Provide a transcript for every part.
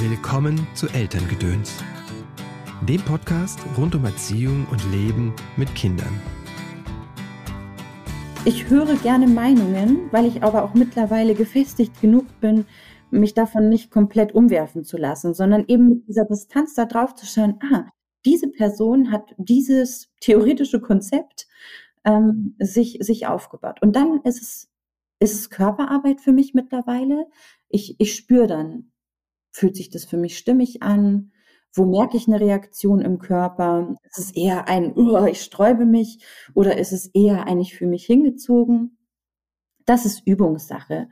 Willkommen zu Elterngedöns, dem Podcast rund um Erziehung und Leben mit Kindern. Ich höre gerne Meinungen, weil ich aber auch mittlerweile gefestigt genug bin, mich davon nicht komplett umwerfen zu lassen, sondern eben mit dieser Distanz da drauf zu schauen, ah, diese Person hat dieses theoretische Konzept ähm, sich, sich aufgebaut. Und dann ist es, ist es Körperarbeit für mich mittlerweile. Ich, ich spüre dann, fühlt sich das für mich stimmig an? Wo merke ich eine Reaktion im Körper? Ist es eher ein, uh, ich sträube mich oder ist es eher ein, ich fühle mich hingezogen? Das ist Übungssache.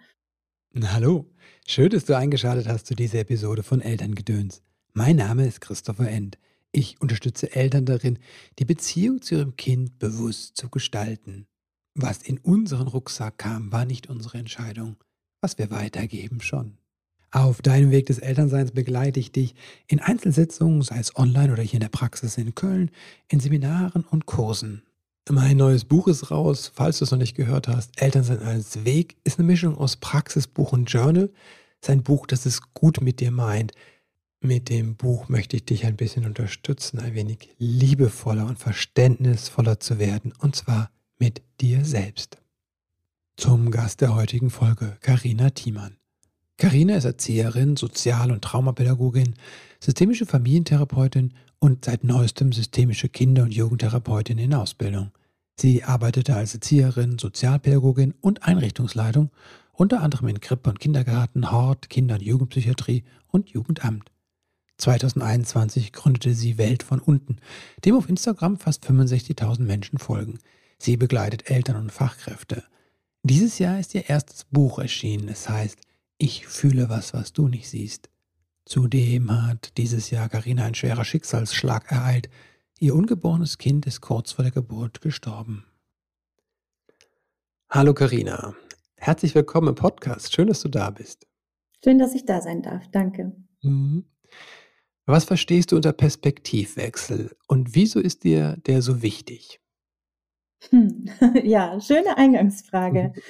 Hallo, schön, dass du eingeschaltet hast zu dieser Episode von Elterngedöns. Mein Name ist Christopher End. Ich unterstütze Eltern darin, die Beziehung zu ihrem Kind bewusst zu gestalten. Was in unseren Rucksack kam, war nicht unsere Entscheidung. Was wir weitergeben, schon. Auf deinem Weg des Elternseins begleite ich dich in Einzelsitzungen, sei es online oder hier in der Praxis in Köln, in Seminaren und Kursen. Mein neues Buch ist raus, falls du es noch nicht gehört hast. Elternsein als Weg ist eine Mischung aus Praxisbuch und Journal. Sein Buch, das es gut mit dir meint, mit dem Buch möchte ich dich ein bisschen unterstützen, ein wenig liebevoller und verständnisvoller zu werden, und zwar mit dir selbst. Zum Gast der heutigen Folge, Karina Thiemann. Karina ist Erzieherin, Sozial- und Traumapädagogin, systemische Familientherapeutin und seit neuestem systemische Kinder- und Jugendtherapeutin in Ausbildung. Sie arbeitete als Erzieherin, Sozialpädagogin und Einrichtungsleitung, unter anderem in Krippe und Kindergarten, Hort, Kinder- und Jugendpsychiatrie und Jugendamt. 2021 gründete sie Welt von unten, dem auf Instagram fast 65.000 Menschen folgen. Sie begleitet Eltern und Fachkräfte. Dieses Jahr ist ihr erstes Buch erschienen. Es heißt Ich fühle was, was du nicht siehst. Zudem hat dieses Jahr Karina ein schwerer Schicksalsschlag ereilt. Ihr ungeborenes Kind ist kurz vor der Geburt gestorben. Hallo Karina, herzlich willkommen im Podcast. Schön, dass du da bist. Schön, dass ich da sein darf. Danke. Mhm. Was verstehst du unter Perspektivwechsel und wieso ist dir der so wichtig? Hm. Ja, schöne Eingangsfrage.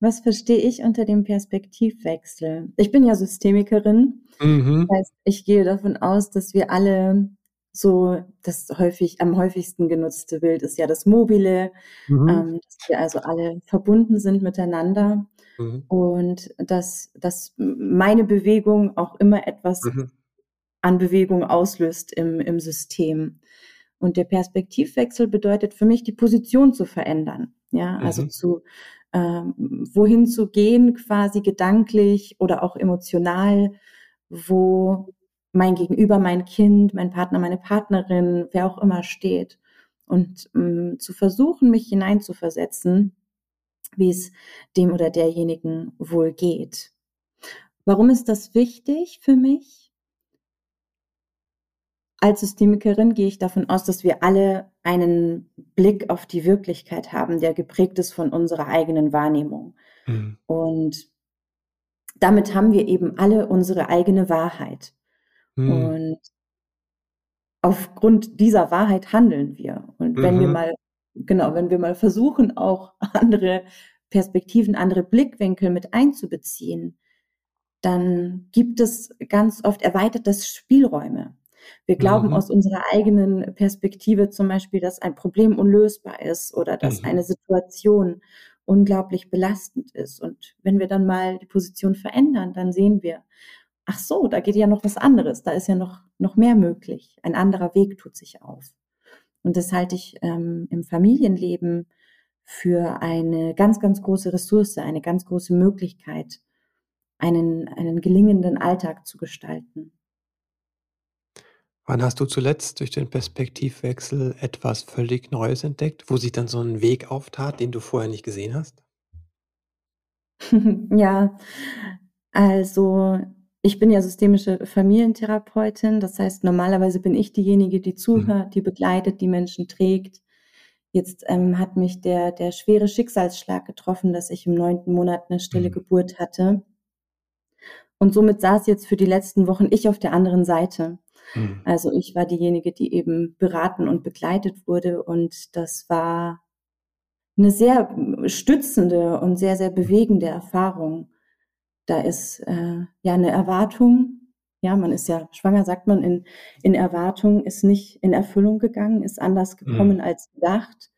Was verstehe ich unter dem Perspektivwechsel? Ich bin ja Systemikerin. Mhm. Das heißt, ich gehe davon aus, dass wir alle so, das häufig, am häufigsten genutzte Bild ist ja das Mobile, mhm. ähm, dass wir also alle verbunden sind miteinander mhm. und dass, dass meine Bewegung auch immer etwas mhm an Bewegung auslöst im, im System. Und der Perspektivwechsel bedeutet für mich, die Position zu verändern. Ja, also mhm. zu wohin zu gehen, quasi gedanklich oder auch emotional, wo mein Gegenüber, mein Kind, mein Partner, meine Partnerin, wer auch immer steht. Und ähm, zu versuchen, mich hineinzuversetzen, wie es dem oder derjenigen wohl geht. Warum ist das wichtig für mich? Als Systemikerin gehe ich davon aus, dass wir alle einen Blick auf die Wirklichkeit haben, der geprägt ist von unserer eigenen Wahrnehmung. Mhm. Und damit haben wir eben alle unsere eigene Wahrheit. Mhm. Und aufgrund dieser Wahrheit handeln wir. Und wenn mhm. wir mal, genau, wenn wir mal versuchen, auch andere Perspektiven, andere Blickwinkel mit einzubeziehen, dann gibt es ganz oft erweiterte Spielräume. Wir glauben mhm. aus unserer eigenen Perspektive zum Beispiel, dass ein Problem unlösbar ist oder dass mhm. eine Situation unglaublich belastend ist. Und wenn wir dann mal die Position verändern, dann sehen wir, ach so, da geht ja noch was anderes, da ist ja noch, noch mehr möglich. Ein anderer Weg tut sich auf. Und das halte ich ähm, im Familienleben für eine ganz, ganz große Ressource, eine ganz große Möglichkeit, einen, einen gelingenden Alltag zu gestalten. Wann hast du zuletzt durch den Perspektivwechsel etwas völlig Neues entdeckt, wo sich dann so ein Weg auftat, den du vorher nicht gesehen hast? Ja, also ich bin ja systemische Familientherapeutin. Das heißt, normalerweise bin ich diejenige, die Mhm. zuhört, die begleitet, die Menschen trägt. Jetzt ähm, hat mich der, der schwere Schicksalsschlag getroffen, dass ich im neunten Monat eine stille Mhm. Geburt hatte. Und somit saß jetzt für die letzten Wochen ich auf der anderen Seite. Mhm. Also ich war diejenige, die eben beraten und begleitet wurde und das war eine sehr stützende und sehr, sehr bewegende Erfahrung. Da ist äh, ja eine Erwartung Ja, man ist ja schwanger, sagt man, in, in Erwartung, ist nicht in Erfüllung gegangen, ist anders gekommen mhm. als gedacht.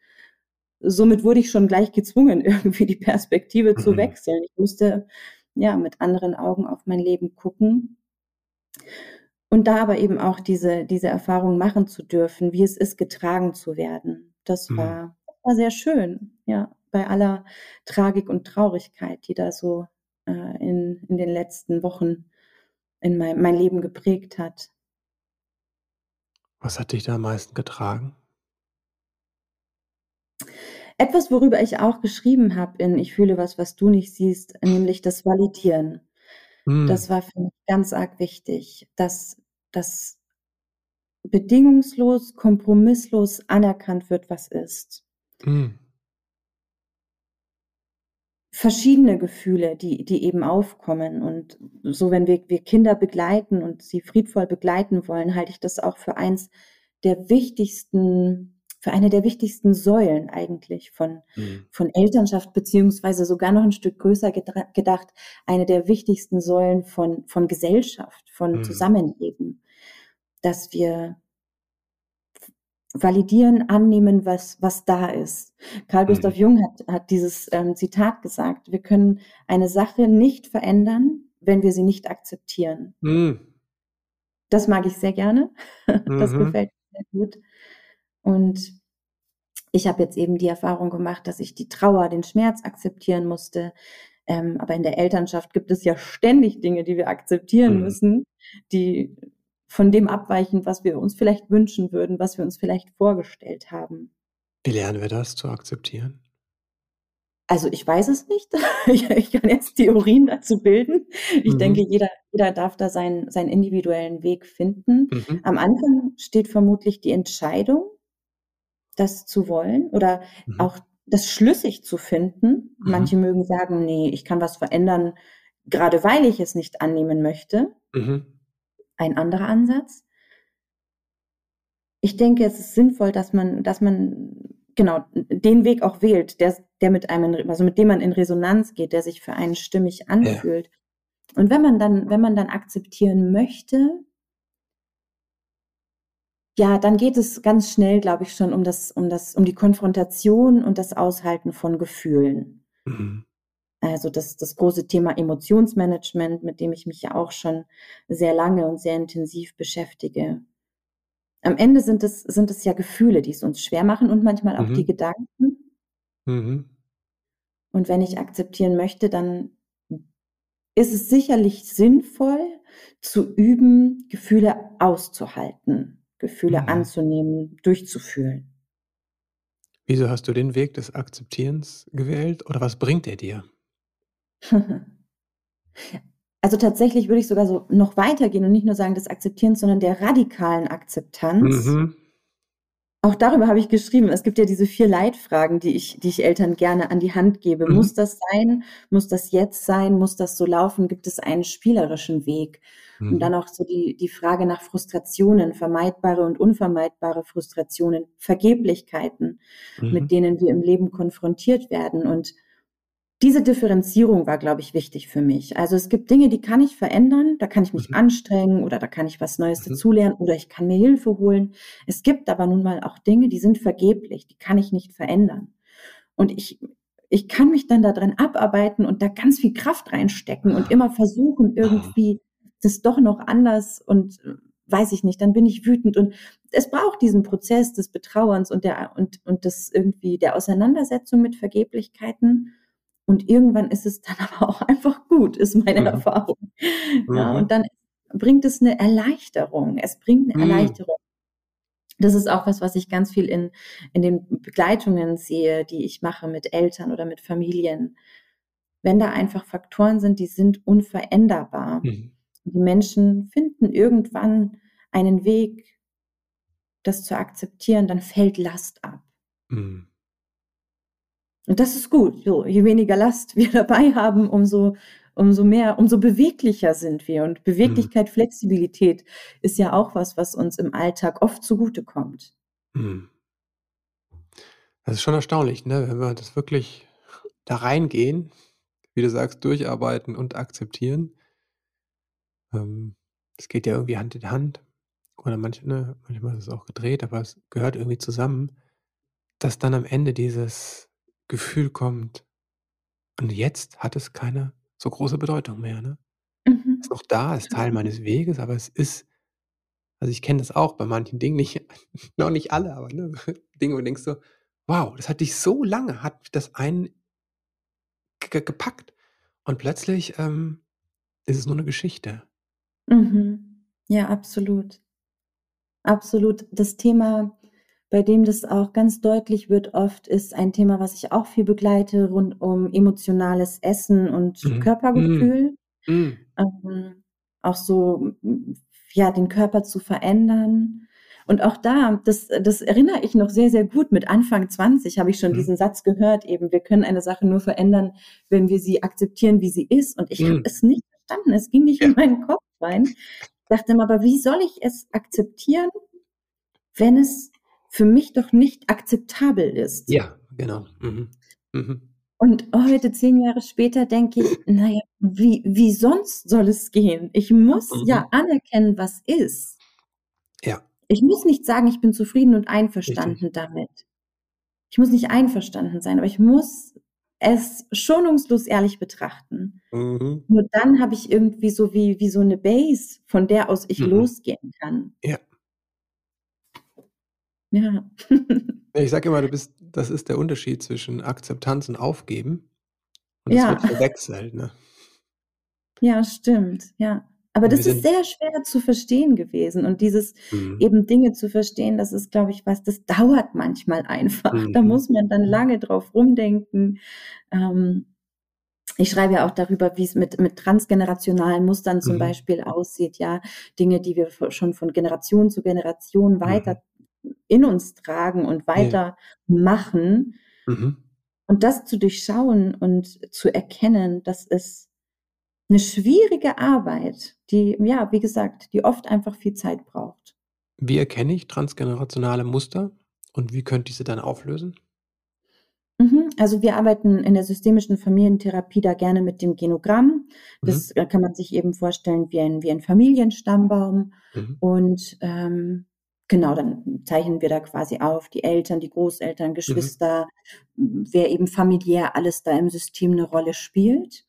Somit wurde ich schon gleich gezwungen, irgendwie die Perspektive mhm. zu wechseln. Ich musste ja mit anderen Augen auf mein Leben gucken. Und da aber eben auch diese, diese Erfahrung machen zu dürfen, wie es ist, getragen zu werden. Das mhm. war, war sehr schön, ja, bei aller Tragik und Traurigkeit, die da so äh, in, in den letzten Wochen in mein, mein Leben geprägt hat. Was hat dich da am meisten getragen? Etwas, worüber ich auch geschrieben habe in Ich fühle was, was du nicht siehst, nämlich das Validieren. Mm. Das war für mich ganz arg wichtig, dass das bedingungslos, kompromisslos anerkannt wird, was ist. Mm verschiedene Gefühle, die, die eben aufkommen. Und so, wenn wir, wir Kinder begleiten und sie friedvoll begleiten wollen, halte ich das auch für eins der wichtigsten, für eine der wichtigsten Säulen eigentlich von, mhm. von Elternschaft, beziehungsweise sogar noch ein Stück größer gedacht, eine der wichtigsten Säulen von, von Gesellschaft, von mhm. Zusammenleben, dass wir validieren, annehmen, was, was da ist. Karl mhm. Gustav Jung hat, hat dieses ähm, Zitat gesagt, wir können eine Sache nicht verändern, wenn wir sie nicht akzeptieren. Mhm. Das mag ich sehr gerne. Das mhm. gefällt mir sehr gut. Und ich habe jetzt eben die Erfahrung gemacht, dass ich die Trauer, den Schmerz akzeptieren musste. Ähm, aber in der Elternschaft gibt es ja ständig Dinge, die wir akzeptieren mhm. müssen, die von dem abweichen, was wir uns vielleicht wünschen würden, was wir uns vielleicht vorgestellt haben. Wie lernen wir das zu akzeptieren? Also ich weiß es nicht. Ich, kann jetzt Theorien dazu bilden. Ich mhm. denke, jeder, jeder darf da seinen, seinen individuellen Weg finden. Mhm. Am Anfang steht vermutlich die Entscheidung, das zu wollen oder mhm. auch das schlüssig zu finden. Mhm. Manche mögen sagen, nee, ich kann was verändern, gerade weil ich es nicht annehmen möchte. Mhm ein anderer Ansatz. Ich denke, es ist sinnvoll, dass man, dass man genau den Weg auch wählt, der, der mit einem, also mit dem man in Resonanz geht, der sich für einen stimmig anfühlt. Ja. Und wenn man dann, wenn man dann akzeptieren möchte, ja, dann geht es ganz schnell, glaube ich, schon um das, um das, um die Konfrontation und das Aushalten von Gefühlen. Mhm. Also das, das große Thema Emotionsmanagement, mit dem ich mich ja auch schon sehr lange und sehr intensiv beschäftige. Am Ende sind es, sind es ja Gefühle, die es uns schwer machen und manchmal auch mhm. die Gedanken. Mhm. Und wenn ich akzeptieren möchte, dann ist es sicherlich sinnvoll zu üben, Gefühle auszuhalten, Gefühle mhm. anzunehmen, durchzufühlen. Wieso hast du den Weg des Akzeptierens gewählt oder was bringt er dir? Also tatsächlich würde ich sogar so noch weitergehen und nicht nur sagen des Akzeptierens, sondern der radikalen Akzeptanz. Mhm. Auch darüber habe ich geschrieben. Es gibt ja diese vier Leitfragen, die ich, die ich Eltern gerne an die Hand gebe. Mhm. Muss das sein? Muss das jetzt sein? Muss das so laufen? Gibt es einen spielerischen Weg? Mhm. Und dann auch so die, die Frage nach Frustrationen, vermeidbare und unvermeidbare Frustrationen, Vergeblichkeiten, mit mhm. denen wir im Leben konfrontiert werden. Und diese Differenzierung war, glaube ich, wichtig für mich. Also es gibt Dinge, die kann ich verändern, da kann ich mich mhm. anstrengen oder da kann ich was Neues mhm. dazulernen oder ich kann mir Hilfe holen. Es gibt aber nun mal auch Dinge, die sind vergeblich, die kann ich nicht verändern. Und ich, ich kann mich dann daran abarbeiten und da ganz viel Kraft reinstecken und immer versuchen, irgendwie das doch noch anders und äh, weiß ich nicht, dann bin ich wütend und es braucht diesen Prozess des Betrauerns und der und und das irgendwie der Auseinandersetzung mit Vergeblichkeiten und irgendwann ist es dann aber auch einfach gut, ist meine mhm. Erfahrung. Ja, mhm. und dann bringt es eine Erleichterung. Es bringt eine mhm. Erleichterung. Das ist auch was, was ich ganz viel in, in den Begleitungen sehe, die ich mache mit Eltern oder mit Familien. Wenn da einfach Faktoren sind, die sind unveränderbar. Mhm. Die Menschen finden irgendwann einen Weg, das zu akzeptieren, dann fällt Last ab. Mhm. Und das ist gut. So, je weniger Last wir dabei haben, umso, umso mehr, umso beweglicher sind wir. Und Beweglichkeit, mhm. Flexibilität ist ja auch was, was uns im Alltag oft zugutekommt. Mhm. Das ist schon erstaunlich, ne? wenn wir das wirklich da reingehen, wie du sagst, durcharbeiten und akzeptieren. Ähm, das geht ja irgendwie Hand in Hand oder manche ne, manchmal ist es auch gedreht, aber es gehört irgendwie zusammen, dass dann am Ende dieses Gefühl kommt: „Und jetzt hat es keine so große Bedeutung mehr“, ne? Ist Mhm. noch da, ist Teil Total. meines Weges, aber es ist also, ich kenne das auch bei manchen Dingen nicht noch nicht alle, aber, ne, Dinge, wo du denkst so: „Wow, das hat dich so lange hat das einen ge gepackt und plötzlich, ähm, ist es nur 'ne Geschichte.“ Mhm. Ja, absolut. Absolut. Das Thema, bei dem das auch ganz deutlich wird oft, ist ein Thema, was ich auch viel begleite, rund um emotionales Essen und Mhm. Mhm. Körpergefühl. Mhm. Ähm, auch so, ja, den Körper zu verändern. Und auch da, das das erinnere ich noch sehr, sehr gut. Mit Anfang 20 habe ich schon Mhm. diesen Satz gehört eben: „Wir können eine Sache nur verändern, wenn wir sie akzeptieren, wie sie ist.“ Und ich habe Mhm. es nicht verstanden. Es ging nicht Ja. in meinen Kopf rein. Dachte immer: „Aber wie soll ich es akzeptieren, wenn es für mich doch nicht akzeptabel ist?“ Ja, genau. Mhm. Mhm. Und heute, 10 Jahre später, denke ich: „Na ja, wie wie sonst soll es gehen? Ich muss ja Mhm. anerkennen, was ist.“ Ja. Ich muss nicht sagen, ich bin zufrieden und Richtig. einverstanden damit. Ich muss nicht einverstanden sein, aber ich muss es schonungslos ehrlich betrachten. Mhm. Nur dann habe ich irgendwie so wie wie so 'ne Base, von der aus ich Mhm. losgehen kann. Ja. Ja. Ich sage immer, du bist das ist der Unterschied zwischen Akzeptanz und Aufgeben und das Ja. wird verwechselt, ne? Ja, stimmt, ja. Aber das ist sehr schwer zu verstehen gewesen und dieses Mhm. eben Dinge zu verstehen, das ist, glaube ich, was das dauert manchmal einfach. Da Mhm. muss man dann lange drauf rumdenken. Ähm, ich schreibe ja auch darüber, wie's mit mit transgenerationalen Mustern zum Mhm. Beispiel aussieht, ja. Dinge, die wir schon von Generation zu Generation Mhm. weiter in uns tragen und Ja. weitermachen. Mhm. Und das zu durchschauen und zu erkennen, das ist 'ne schwierige Arbeit, die ja, wie gesagt, die oft einfach viel Zeit braucht. Wie erkenne ich transgenerationale Muster und wie könnte ich sie dann auflösen? Mhm. Also, wir arbeiten in der systemischen Familientherapie da gerne mit dem Genogramm. Mhm. Das, äh, kann man sich eben vorstellen wie ein wie ein Familienstammbaum. Mhm. Und, ähm, genau, dann zeichnen wir da quasi auf die Eltern, die Großeltern, Mhm. Geschwister, wer eben familiär alles da im System 'ne Rolle spielt.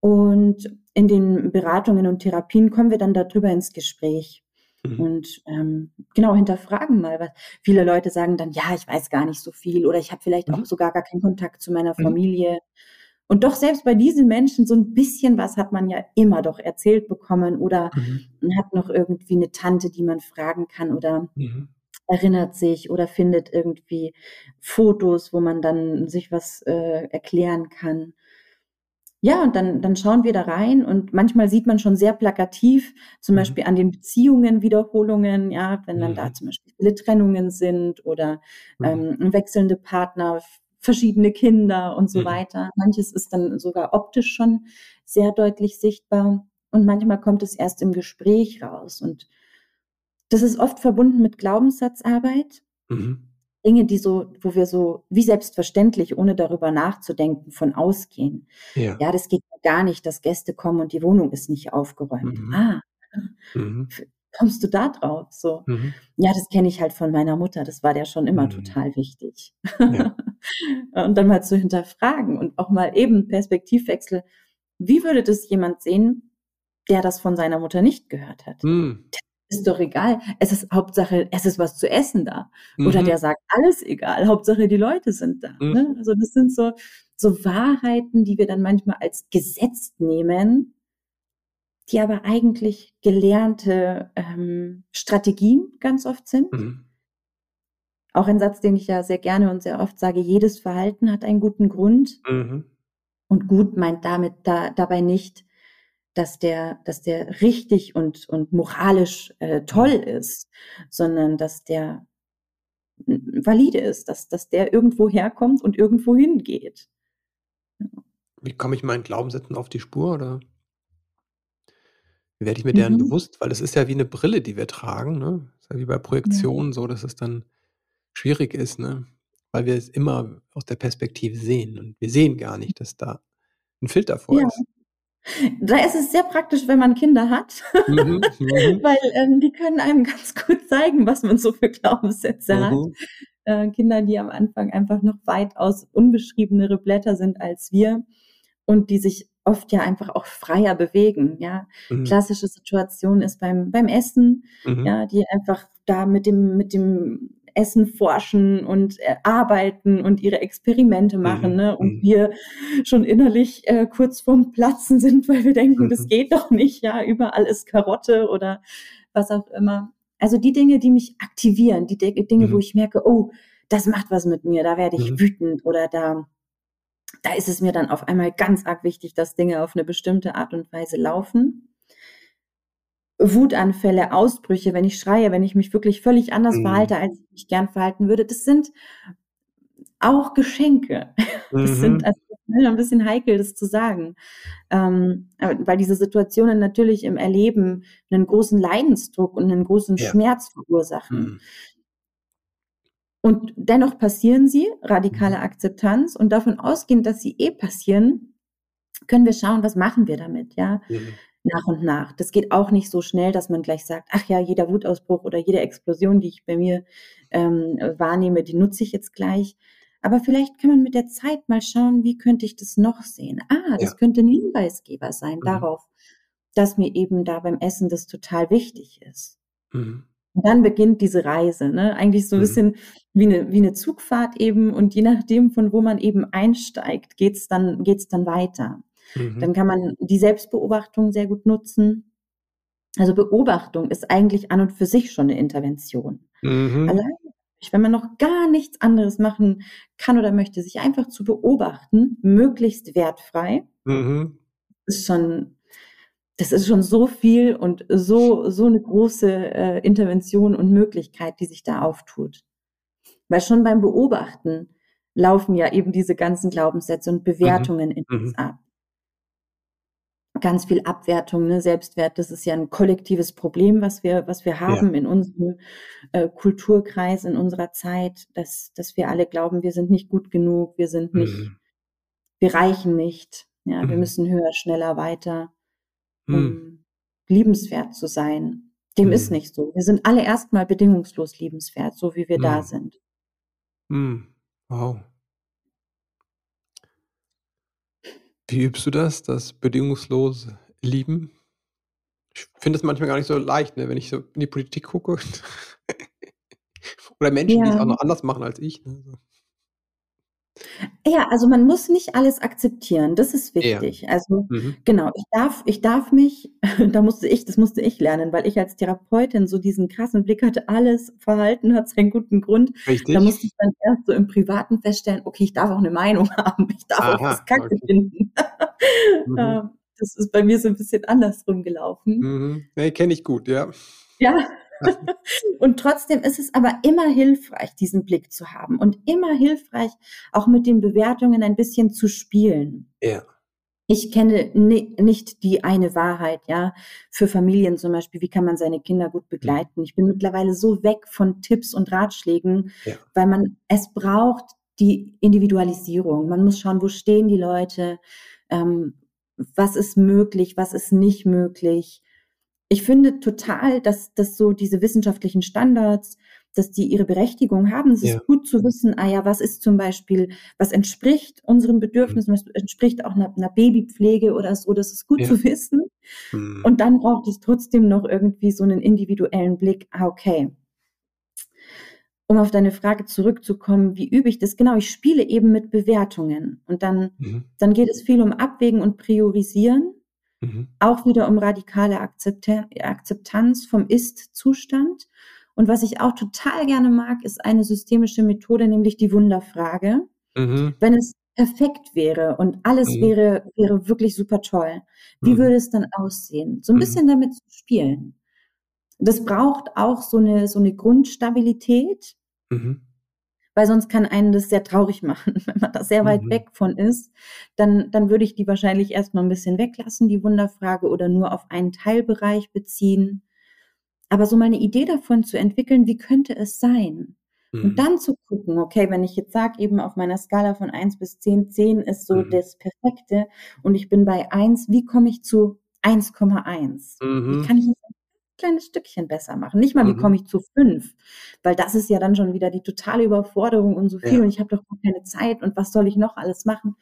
Und in den Beratungen und Therapien kommen wir dann da drüber ins Gespräch Mhm. und, ähm, genau, hinterfragen mal, wa viele Leute sagen dann: „Ja, ich weiß gar nicht so viel“ oder „Ich habe vielleicht auch Mhm. sogar gar keinen Kontakt zu meiner Mhm. Familie.“ Und doch selbst bei diesen Menschen so 'n bisschen was hat man ja immer doch erzählt bekommen oder Mhm. man hat noch irgendwie 'ne Tante, die man fragen kann oder Mhm. erinnert sich oder findet irgendwie Fotos, wo man dann sich was, äh, erklären kann. Ja, und dann dann schauen wir da rein und manchmal sieht man schon sehr plakativ, zum Mhm. Beispiel an den Beziehungen Wiederholungen, ja, wenn dann da Mhm. zum Beispiel viele Trennungen sind oder, Mhm. ähm, wechselnde Partner, verschiedene Kinder und so Mhm. weiter. Manches ist dann sogar optisch schon sehr deutlich sichtbar und manchmal kommt es erst im Gespräch raus. Und das ist oft verbunden mit Glaubenssatzarbeit. Mhm. Dinge, die so wo wir so wie selbstverständlich, ohne darüber nachzudenken, von ausgehen. Ja. „Ja, das geht ja gar nicht, dass Gäste kommen und die Wohnung ist nicht aufgeräumt.“ Mhm. „Ah, Mhm. kommst du da drauf?“ So. Mhm. „Ja, das kenne ich halt von meiner Mutter, das war der schon immer Mhm. total wichtig.“ Ja. Und dann mal zu hinterfragen und auch mal eben Perspektivwechsel. Wie würde das jemand sehen, der das von seiner Mutter nicht gehört hat? Mhm. Ist doch egal. Es ist Hauptsache, es ist was zu essen da. Oder Mhm. der sagt: „Alles egal, Hauptsache die Leute sind da“, ne? Mhm. Also, das sind so so Wahrheiten, die wir dann manchmal als gesetzt nehmen die aber eigentlich gelernte, ähm, Strategien ganz oft sind. Mhm. Auch ein Satz, den ich ja sehr gerne und sehr oft sage: „Jedes Verhalten hat einen guten Grund.“ Mhm. Und gut meint damit da dabei nicht, dass der dass der richtig und und moralisch, äh, toll Mhm. ist, sondern dass der valide ist, dass dass der irgendwo herkommt und irgendwo hingeht. Ja. Wie komme ich meinen Glaubenssätzen auf die Spur, oder wie werde ich mir deren Mhm. bewusst? Weil das ist ja wie 'ne Brille, die wir tragen, ne? Ist ja wie bei Ja. Projektionen so, dass es dann schwierig ist, ne? Weil wir es immer aus der Perspektive sehen und wir sehen gar nicht, dass da 'n Filter vor Ja. ist. Da ist es sehr praktisch, wenn man Kinder hat, mhm, mhm. weil ähm, die können einem ganz gut zeigen, was man so für Glaubenssätze mhm. hat. Äh, Kinder, die am Anfang einfach noch weitaus unbeschriebenere Blätter sind als wir und die sich oft ja einfach auch freier bewegen. Ja, mhm. klassische Situation ist beim beim Essen, mhm. ja, die einfach da mit dem mit dem Essen forschen und äh, arbeiten und ihre Experimente machen. Mhm. Ne? Und mhm. wir schon innerlich äh, kurz vorm Platzen sind, weil wir denken, mhm. das geht doch nicht. Ja, überall ist Karotte oder was auch immer. Also die Dinge, die mich aktivieren, die Dinge, mhm. wo ich merke, oh, das macht was mit mir, da werde ich mhm. wütend oder da, da ist es mir dann auf einmal ganz arg wichtig, dass Dinge auf eine bestimmte Art und Weise laufen. Wutanfälle, Ausbrüche, wenn ich schreie, wenn ich mich wirklich völlig anders mhm. verhalte, als ich mich gern verhalten würde, das sind auch Geschenke. Das mhm. sind also ein bisschen heikel, das zu sagen, ähm, weil diese Situationen natürlich im Erleben einen großen Leidensdruck und einen großen ja. Schmerz verursachen. Mhm. Und dennoch passieren sie, radikale mhm. Akzeptanz, und davon ausgehend, dass sie eh passieren, können wir schauen, was machen wir damit, ja. Mhm nach und nach. Das geht auch nicht so schnell, dass man gleich sagt, ach ja, jeder Wutausbruch oder jede Explosion, die ich bei mir ähm, wahrnehme, die nutze ich jetzt gleich. Aber vielleicht kann man mit der Zeit mal schauen, wie könnte ich das noch sehen? Ah, das ja. könnte ein Hinweisgeber sein mhm. darauf, dass mir eben da beim Essen das total wichtig ist. Mhm. Und dann beginnt diese Reise, ne? Eigentlich so ein mhm. bisschen wie eine, wie eine Zugfahrt eben. Und je nachdem, von wo man eben einsteigt, geht's dann, geht's dann weiter. Mhm. Dann kann man die Selbstbeobachtung sehr gut nutzen. Also Beobachtung ist eigentlich an und für sich schon eine Intervention. Mhm. Allein, wenn man noch gar nichts anderes machen kann oder möchte, sich einfach zu beobachten, möglichst wertfrei, mhm. ist schon, das ist schon so viel und so, so eine große äh, Intervention und Möglichkeit, die sich da auftut. Weil schon beim Beobachten laufen ja eben diese ganzen Glaubenssätze und Bewertungen mhm. in uns mhm. ab ganz viel Abwertung, ne? Selbstwert, das ist ja ein kollektives Problem, was wir, was wir haben ja. in unserem äh, Kulturkreis, in unserer Zeit, dass, dass wir alle glauben, wir sind nicht gut genug, wir sind nicht, mhm. wir reichen nicht, ja, mhm. wir müssen höher, schneller, weiter, um mhm. liebenswert zu sein. Dem ist mhm. nicht so. Wir sind alle erstmal bedingungslos liebenswert, so wie wir da mhm. sind. Mhm. Wow. Wie übst du das, das bedingungslose Lieben? Ich finde es manchmal gar nicht so leicht, ne, wenn ich so in die Politik gucke. Oder Menschen, die es auch noch anders machen als ich, ne. Ja, also man muss nicht alles akzeptieren, das ist wichtig. Ja. Also mhm. genau, ich darf, ich darf mich, da musste ich, das musste ich lernen, weil ich als Therapeutin so diesen krassen Blick hatte, alles Verhalten hat seinen guten Grund. Richtig. Da musste ich dann erst so im Privaten feststellen, okay, ich darf auch eine Meinung haben, ich darf Aha, auch das Kacke okay. finden. mhm. Ähm, das ist bei mir so ein bisschen andersrum gelaufen. Mhm. Nee, kenne ich gut, ja. Ja, und trotzdem ist es aber immer hilfreich, diesen Blick zu haben und immer hilfreich, auch mit den Bewertungen ein bisschen zu spielen. Ja. Ich kenne nicht die eine Wahrheit, ja, für Familien zum Beispiel, wie kann man seine Kinder gut begleiten. Ich bin mittlerweile so weg von Tipps und Ratschlägen, ja. weil man, es braucht die Individualisierung. Man muss schauen, wo stehen die Leute, ähm, was ist möglich, was ist nicht möglich ich finde total, dass, dass so diese wissenschaftlichen Standards, dass die ihre Berechtigung haben. Es ja. ist gut zu wissen, ah ja, was ist zum Beispiel, was entspricht unseren Bedürfnissen, was entspricht auch einer, einer Babypflege oder so, das ist gut ja. zu wissen. Mhm. Und dann braucht es trotzdem noch irgendwie so einen individuellen Blick, ah, okay. Um auf deine Frage zurückzukommen, wie übe ich das? Genau, ich spiele eben mit Bewertungen. Und dann, mhm. dann geht es viel um Abwägen und Priorisieren. Mhm. Auch wieder um radikale Akzeptanz vom Ist-Zustand. Und was ich auch total gerne mag, ist eine systemische Methode, nämlich die Wunderfrage. Mhm. Wenn es perfekt wäre und alles mhm. wäre, wäre wirklich super toll, wie mhm. würde es dann aussehen? So ein mhm. bisschen damit zu spielen. Das braucht auch so eine, so eine Grundstabilität. Mhm weil sonst kann einen das sehr traurig machen. Wenn man da sehr weit mhm. weg von ist, dann, dann würde ich die wahrscheinlich erstmal ein bisschen weglassen, die Wunderfrage, oder nur auf einen Teilbereich beziehen. Aber so mal eine Idee davon zu entwickeln, wie könnte es sein? Mhm. Und dann zu gucken, okay, wenn ich jetzt sage, eben auf meiner Skala von 1 bis 10, 10 ist so mhm. das Perfekte und ich bin bei 1, wie komme ich zu 1,1? Mhm. Wie kann ich ein kleines Stückchen besser machen? Nicht mal, wie komme mhm. ich zu 5? Weil das ist ja dann schon wieder die totale Überforderung und so viel ja. und ich habe doch gar keine Zeit und was soll ich noch alles machen?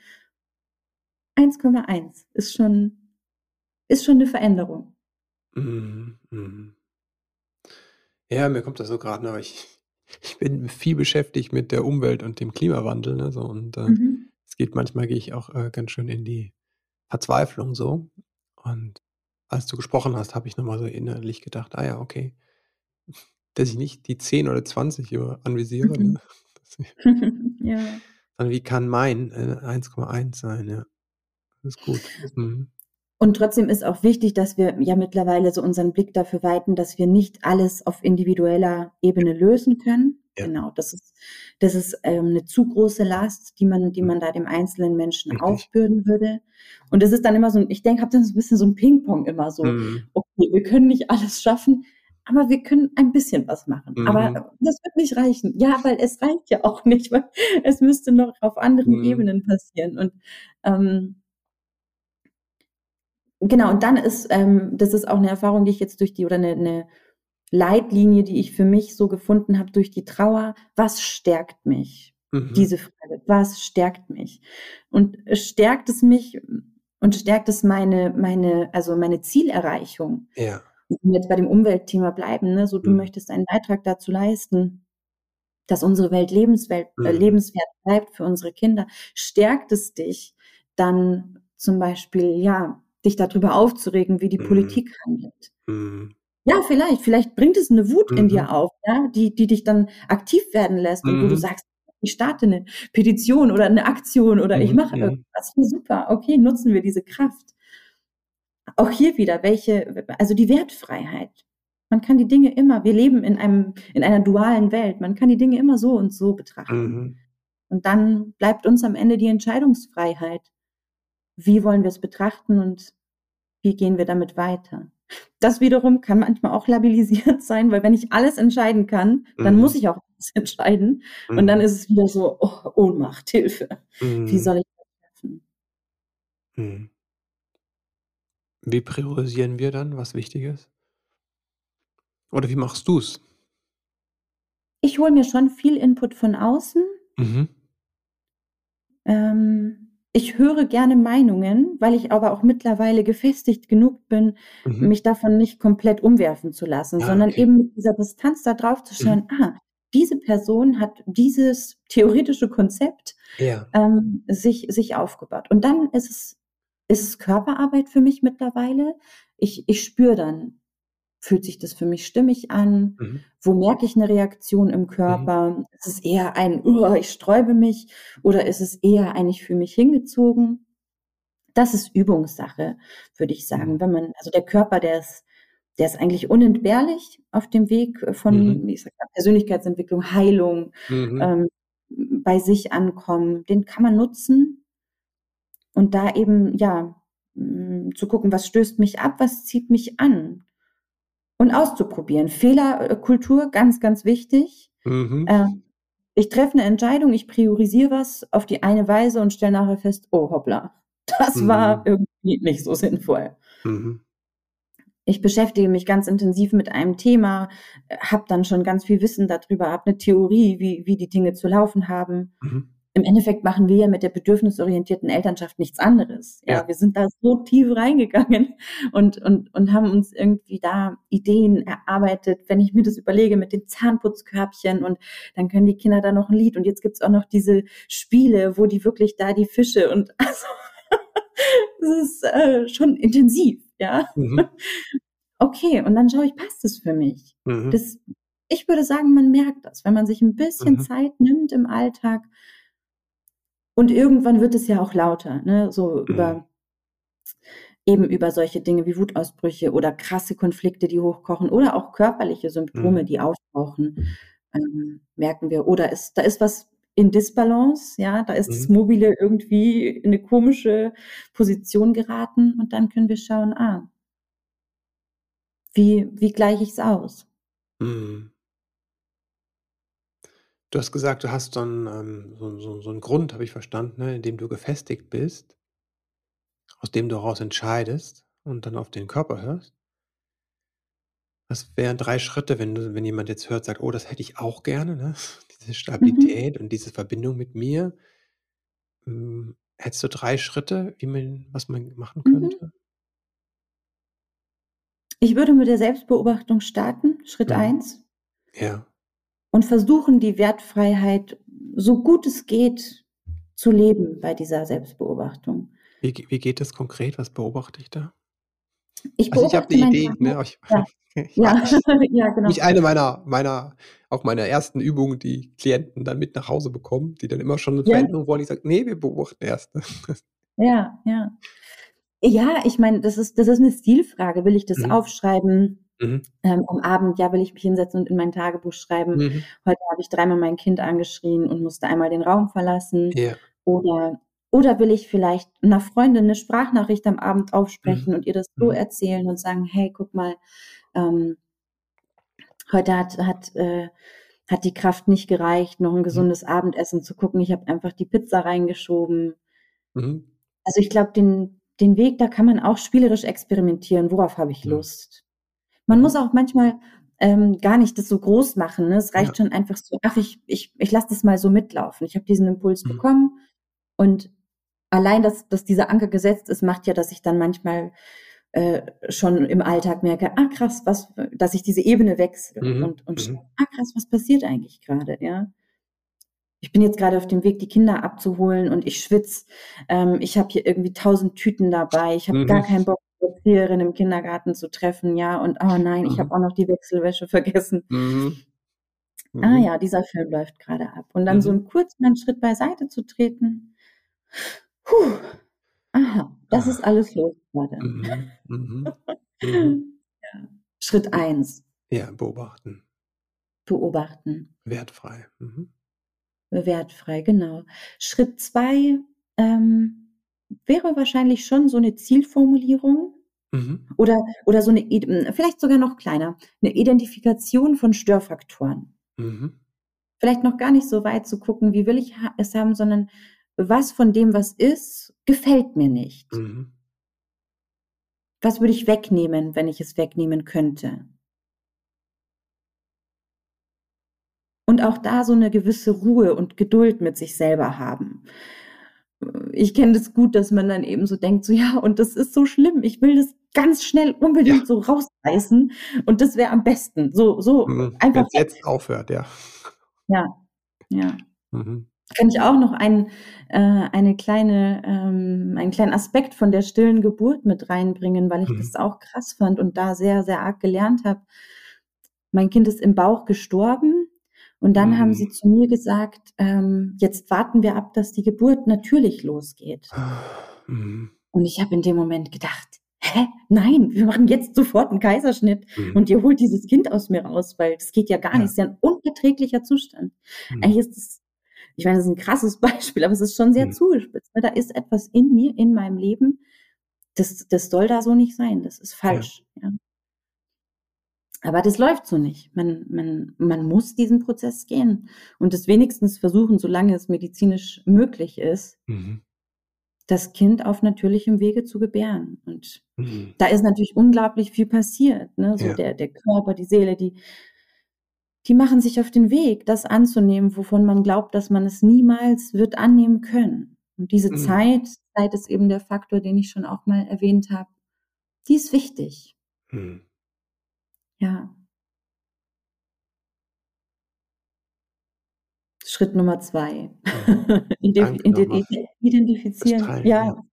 1,1 ist schon, ist schon eine Veränderung. Mhm. Mhm. Ja, mir kommt das so gerade, ne, aber ich, ich bin viel beschäftigt mit der Umwelt und dem Klimawandel. Ne, so, und äh, mhm. es geht manchmal, gehe ich auch äh, ganz schön in die Verzweiflung so. Und als du gesprochen hast, habe ich nochmal so innerlich gedacht, ah ja, okay, dass ich nicht die 10 oder 20 immer anvisiere. Ne? Mhm. Ne? ja. Sondern wie kann mein äh, 1,1 sein, ja. Das ist gut. Mhm. Und trotzdem ist auch wichtig, dass wir ja mittlerweile so unseren Blick dafür weiten, dass wir nicht alles auf individueller Ebene lösen können. Ja. Genau, das ist, das ist ähm, eine zu große Last, die man, die man da dem einzelnen Menschen Richtig. aufbürden würde. Und das ist dann immer so, ich denke, habe dann so ein bisschen so ein Ping-Pong immer so. Mhm. Okay, wir können nicht alles schaffen, aber wir können ein bisschen was machen. Mhm. Aber das wird nicht reichen. Ja, weil es reicht ja auch nicht, weil es müsste noch auf anderen mhm. Ebenen passieren. Und ähm, genau, und dann ist, ähm, das ist auch eine Erfahrung, die ich jetzt durch die, oder eine, eine Leitlinie, die ich für mich so gefunden habe durch die Trauer. Was stärkt mich? Mhm. Diese Frage. Was stärkt mich? Und stärkt es mich und stärkt es meine, meine, also meine Zielerreichung? Ja. Wenn wir jetzt bei dem Umweltthema bleiben, ne? so du mhm. möchtest einen Beitrag dazu leisten, dass unsere Welt lebenswert, äh, mhm. äh, lebenswert bleibt für unsere Kinder. Stärkt es dich dann zum Beispiel, ja, dich darüber aufzuregen, wie die mhm. Politik handelt. Mhm. Ja, vielleicht, vielleicht bringt es eine Wut mhm. in dir mhm. auf, ja, die, die dich dann aktiv werden lässt und wo du mhm. sagst, ich starte eine Petition oder eine Aktion oder ich mache irgendwas. Super, okay, nutzen wir diese Kraft. Auch hier wieder, welche, also die Wertfreiheit. Man kann die Dinge immer, wir leben in einem, in einer dualen Welt, man kann die Dinge immer so und so betrachten. Mhm. Und dann bleibt uns am Ende die Entscheidungsfreiheit wie wollen wir es betrachten und wie gehen wir damit weiter. Das wiederum kann manchmal auch labilisiert sein, weil wenn ich alles entscheiden kann, dann mhm. muss ich auch alles entscheiden. Mhm. Und dann mhm. ist es wieder so, oh, Ohnmacht, Hilfe. Mhm. Wie soll ich das treffen? Mhm. Wie priorisieren wir dann, was wichtig ist? Oder wie machst du es? Ich hole mir schon viel Input von außen. Mhm. Ähm, ich höre gerne Meinungen, weil ich aber auch mittlerweile gefestigt genug bin, mhm. mich davon nicht komplett umwerfen zu lassen, ja, sondern okay. eben mit dieser Distanz da drauf zu schauen, mhm. ah, diese Person hat dieses theoretische Konzept ja. ähm, sich, sich aufgebaut. Und dann ist es, ist es Körperarbeit für mich mittlerweile. Ich, ich spüre dann, Fühlt sich das für mich stimmig an? Mhm. Wo merke ich eine Reaktion im Körper? Mhm. Ist es eher ein, oh, ich sträube mich? Oder ist es eher ein, ich fühle mich hingezogen? Das ist Übungssache, würde ich sagen. Mhm. Wenn man, also der Körper, der ist, der ist eigentlich unentbehrlich auf dem Weg von mhm. ich sag Persönlichkeitsentwicklung, Heilung, mhm. ähm, bei sich ankommen. Den kann man nutzen und da eben, ja, zu gucken, was stößt mich ab, was zieht mich an und auszuprobieren. Fehlerkultur, ganz, ganz wichtig. Mhm. Äh, ich treffe eine Entscheidung, ich priorisiere was auf die eine Weise und stelle nachher fest, oh hoppla, das mhm. war irgendwie nicht so sinnvoll. Mhm. Ich beschäftige mich ganz intensiv mit einem Thema, habe dann schon ganz viel Wissen darüber, habe eine Theorie, wie, wie die Dinge zu laufen haben. Mhm im Endeffekt machen wir ja mit der bedürfnisorientierten Elternschaft nichts anderes. Ja, ja, wir sind da so tief reingegangen und, und, und haben uns irgendwie da Ideen erarbeitet. Wenn ich mir das überlege mit den Zahnputzkörbchen und dann können die Kinder da noch ein Lied und jetzt gibt's auch noch diese Spiele, wo die wirklich da die Fische und also, das ist äh, schon intensiv, ja. Mhm. Okay, und dann schaue ich, passt es für mich? Mhm. Das, ich würde sagen, man merkt das, wenn man sich ein bisschen mhm. Zeit nimmt im Alltag, und irgendwann wird es ja auch lauter, ne? so mhm. über eben über solche Dinge wie Wutausbrüche oder krasse Konflikte, die hochkochen oder auch körperliche Symptome, mhm. die auftauchen, ähm, merken wir. Oder ist, da ist was in Disbalance, ja, da ist mhm. das Mobile irgendwie in eine komische Position geraten und dann können wir schauen, ah, wie, wie gleiche ich es aus? Mhm. Du hast gesagt, du hast so 'n, ähm so so so 'n Grund, habe ich verstanden, ne, in dem du gefestigt bist aus dem du heraus entscheidest und dann auf den Körper hörst. Was wären 3 Schritte, wenn du wenn jemand jetzt hört, sagt: „Oh, das hätte ich auch gerne, ne? Diese Mhm. Stabilität und diese Verbindung mit mir.“ Hm, hättest du 3 Schritte, wie man was man machen Mhm. könnte? Ich würde mit der Selbstbeobachtung starten, Schritt Mhm. 1. Ja. Und versuchen, die Wertfreiheit, so gut es geht, zu leben bei dieser Selbstbeobachtung. Wie wie geht das konkret? Was beobachte ich da? Ich Also, ich habe 'ne meinen Idee, ne? Ich ja, ich ja, ja, genau. ich eine meiner meiner auf meiner ersten Übung die Klienten dann mit nach Hause bekomme, die dann immer schon 'ne Ja. Veränderung wollen. Ich sage: „Ne, wir beobachten erst.“ Ja, ja. Ja, ich meine, das ist das ist 'ne Stilfrage. Will ich das Mhm. aufschreiben, Mhm. ähm, am Abend? Ja, will ich mich hinsetzen und in mein Tagebuch schreiben: Mhm. „Heute habe ich dreimal mein Kind angeschrien und musste einmal den Raum verlassen.“ Ja. Oder oder will ich vielleicht 'ner Freundin 'ne Sprachnachricht am Abend Mhm. aufsprechen und ihr das so Mhm. erzählen und sagen: „Hey, guck mal, ähm, heute hat hat äh, hat die Kraft nicht gereicht, noch 'n Mhm. gesundes Abendessen zu gucken. Ich habe einfach die Pizza reingeschoben.“ Mhm. Also, ich glaube, den den Weg, da kann man auch spielerisch experimentieren. Worauf habe ich Mhm. Lust? Man muss Mhm. auch manchmal, ähm, gar nicht das so groß machen, ne? Es Ja. reicht schon einfach so: „Ach, ich ich ich lasse das mal so mitlaufen. Ich habe diesen Impuls Mhm. bekommen.“ Und allein, dass dass dieser Anker gesetzt ist, macht ja, dass ich dann manchmal, äh, schon im Alltag merke: „Ah, krass, was“ dass ich diese Ebene wechsle Mhm. und und Mhm. „Ah, krass, was passiert eigentlich grade?“ Ja? Ich bin jetzt grade auf dem Weg, die Kinder abzuholen und ich schwitze. Ähm, ich habe hier irgendwie 1.000 Tüten dabei. Ich habe gar Mhm. keinen Bock, Erzieherin im Kindergarten zu treffen, ja, und oh nein, ich Mhm. habe auch noch die Wechselwäsche vergessen. Mhm. Ah Mhm. ja, dieser Film läuft grade ab. Und dann so Mhm. 'n kurz mal 'n Schritt beiseite zu treten. Hu, aha, das ist alles los grade. Mhm. Mhm. Ja. Schritt 1. ja, beobachten. Beobachten. Wertfrei. Wertfrei, genau. Schritt 2, ähm, wäre wahrscheinlich schon so 'ne Zielformulierung Mhm. oder oder so 'ne id hm, vielleicht sogar noch kleiner, 'ne Identifikation von Störfaktoren. Mhm. Vielleicht noch gar nicht so weit zu gucken, wie will ich es haben, sondern was von dem, was ist, gefällt mir nicht? Mhm. Was würde ich wegnehmen, wenn ich es wegnehmen könnte? Und auch da so 'ne gewisse Ruhe und Geduld mit sich selber haben. Ich kenne das gut, dass man dann eben so denkt, so: „Ja, und das ist so schlimm. Ich will das ganz schnell Ja. unbedingt so rausreißen und das wäre am besten. So so Mhm. einfach Wenn's weg.“ jetzt aufhört, ja. Ja, ja. Mhm. Kann ich auch noch ein äh, eine kleine ähm, einen kleinen Aspekt von der stillen Geburt mit reinbringen, weil ich Mhm. das auch krass fand und da sehr, sehr arg gelernt habe. Mein Kind ist im Bauch gestorben und dann haben Mhm. sie zu mir gesagt, ähm: „Jetzt warten wir ab, dass die Geburt natürlich losgeht.“ Mhm. Und ich habe in dem Moment gedacht: „Hä? Nein, wir machen jetzt sofort 'n Kaiserschnitt Mhm. und ihr holt dieses Kind aus mir raus, weil das geht ja gar nicht. Ja. Ist ja 'n unerträglicher Zustand.“ Mhm. Eigentlich ist es ich meine, das ist 'n krasses Beispiel, aber es ist schon sehr Mhm. zugespitzt, ne? Da ist etwas in mir, in meinem Leben, das das soll da so nicht sein. Das ist Ja. falsch, ja? Aber das läuft so nicht. Man man man muss diesen Prozess gehen und es wenigstens versuchen, solange es medizinisch möglich ist Mhm. das Kind auf natürlichem Wege zu gebären. Und Mhm. da ist natürlich unglaublich viel passiert, ne? So Ja. der der Körper, die Seele, die die machen sich auf den Weg, das anzunehmen, wovon man glaubt, dass man es niemals wird annehmen können. Und diese Mhm. Zeit Zeit ist eben der Faktor, den ich schon auch mal erwähnt habe, die ist wichtig. Ja. Schritt Nummer 2. Mhm. Identif Danke nochmal identi fürs identifizieren. Teilen, Ja, ja.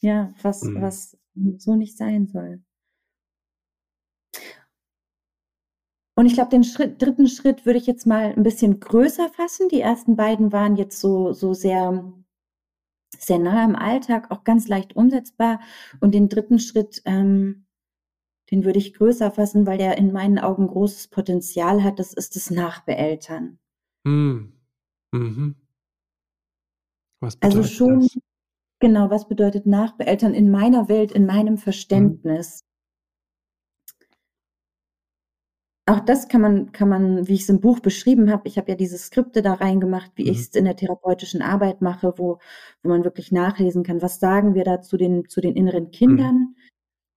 ja, was Mhm. was so nicht sein soll. Und ich glaube, den Schritt 3. Schritt würde ich jetzt mal 'n bisschen größer fassen. Die ersten beiden waren jetzt so so sehr sehr nah im Alltag, auch ganz leicht umsetzbar. Und den 3. Schritt, ähm, den würde ich größer fassen, weil der in meinen Augen großes Potenzial hat. Das ist das Nachbeeltern. Mhm. Mhm. Was Also bedeutet schon das? genau, was bedeutet Nachbeeltern in meiner Welt, in meinem Mhm. Verständnis? auch das kann man kann man, wie ich's im Buch beschrieben habe ich habe ja diese Skripte da reingemacht, wie Mhm. ich's in der therapeutischen Arbeit mache, wo wo man wirklich nachlesen kann, was sagen wir da zu den zu den inneren Mhm. Kindern?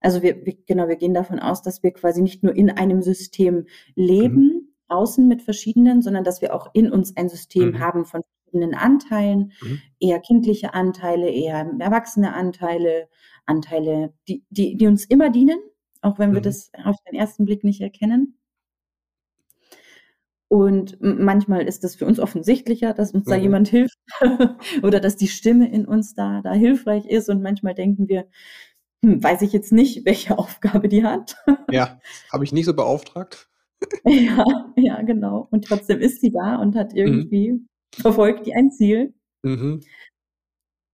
Also, wir wir genau, wir gehen davon aus, dass wir quasi nicht nur in einem System Mhm. leben, außen mit verschiedenen, sondern dass wir auch in uns ein System Mhm. haben von verschiedenen Anteilen, Mhm. eher kindliche Anteile, eher erwachsene Anteile, Anteile, die die die uns immer dienen, auch wenn wir Mhm. das auf den ersten Blick nicht erkennen. Und manchmal ist das für uns offensichtlicher, dass uns da Mhm. jemand hilft oder dass die Stimme in uns da da hilfreich ist und manchmal denken wir: „Hm, weiß ich jetzt nicht, welche Aufgabe die hat.“ Ja, habe ich nicht so beauftragt. Ja, ja, genau. Und trotzdem ist sie da und hat Mhm. irgendwie verfolgt die ein Ziel. Mhm.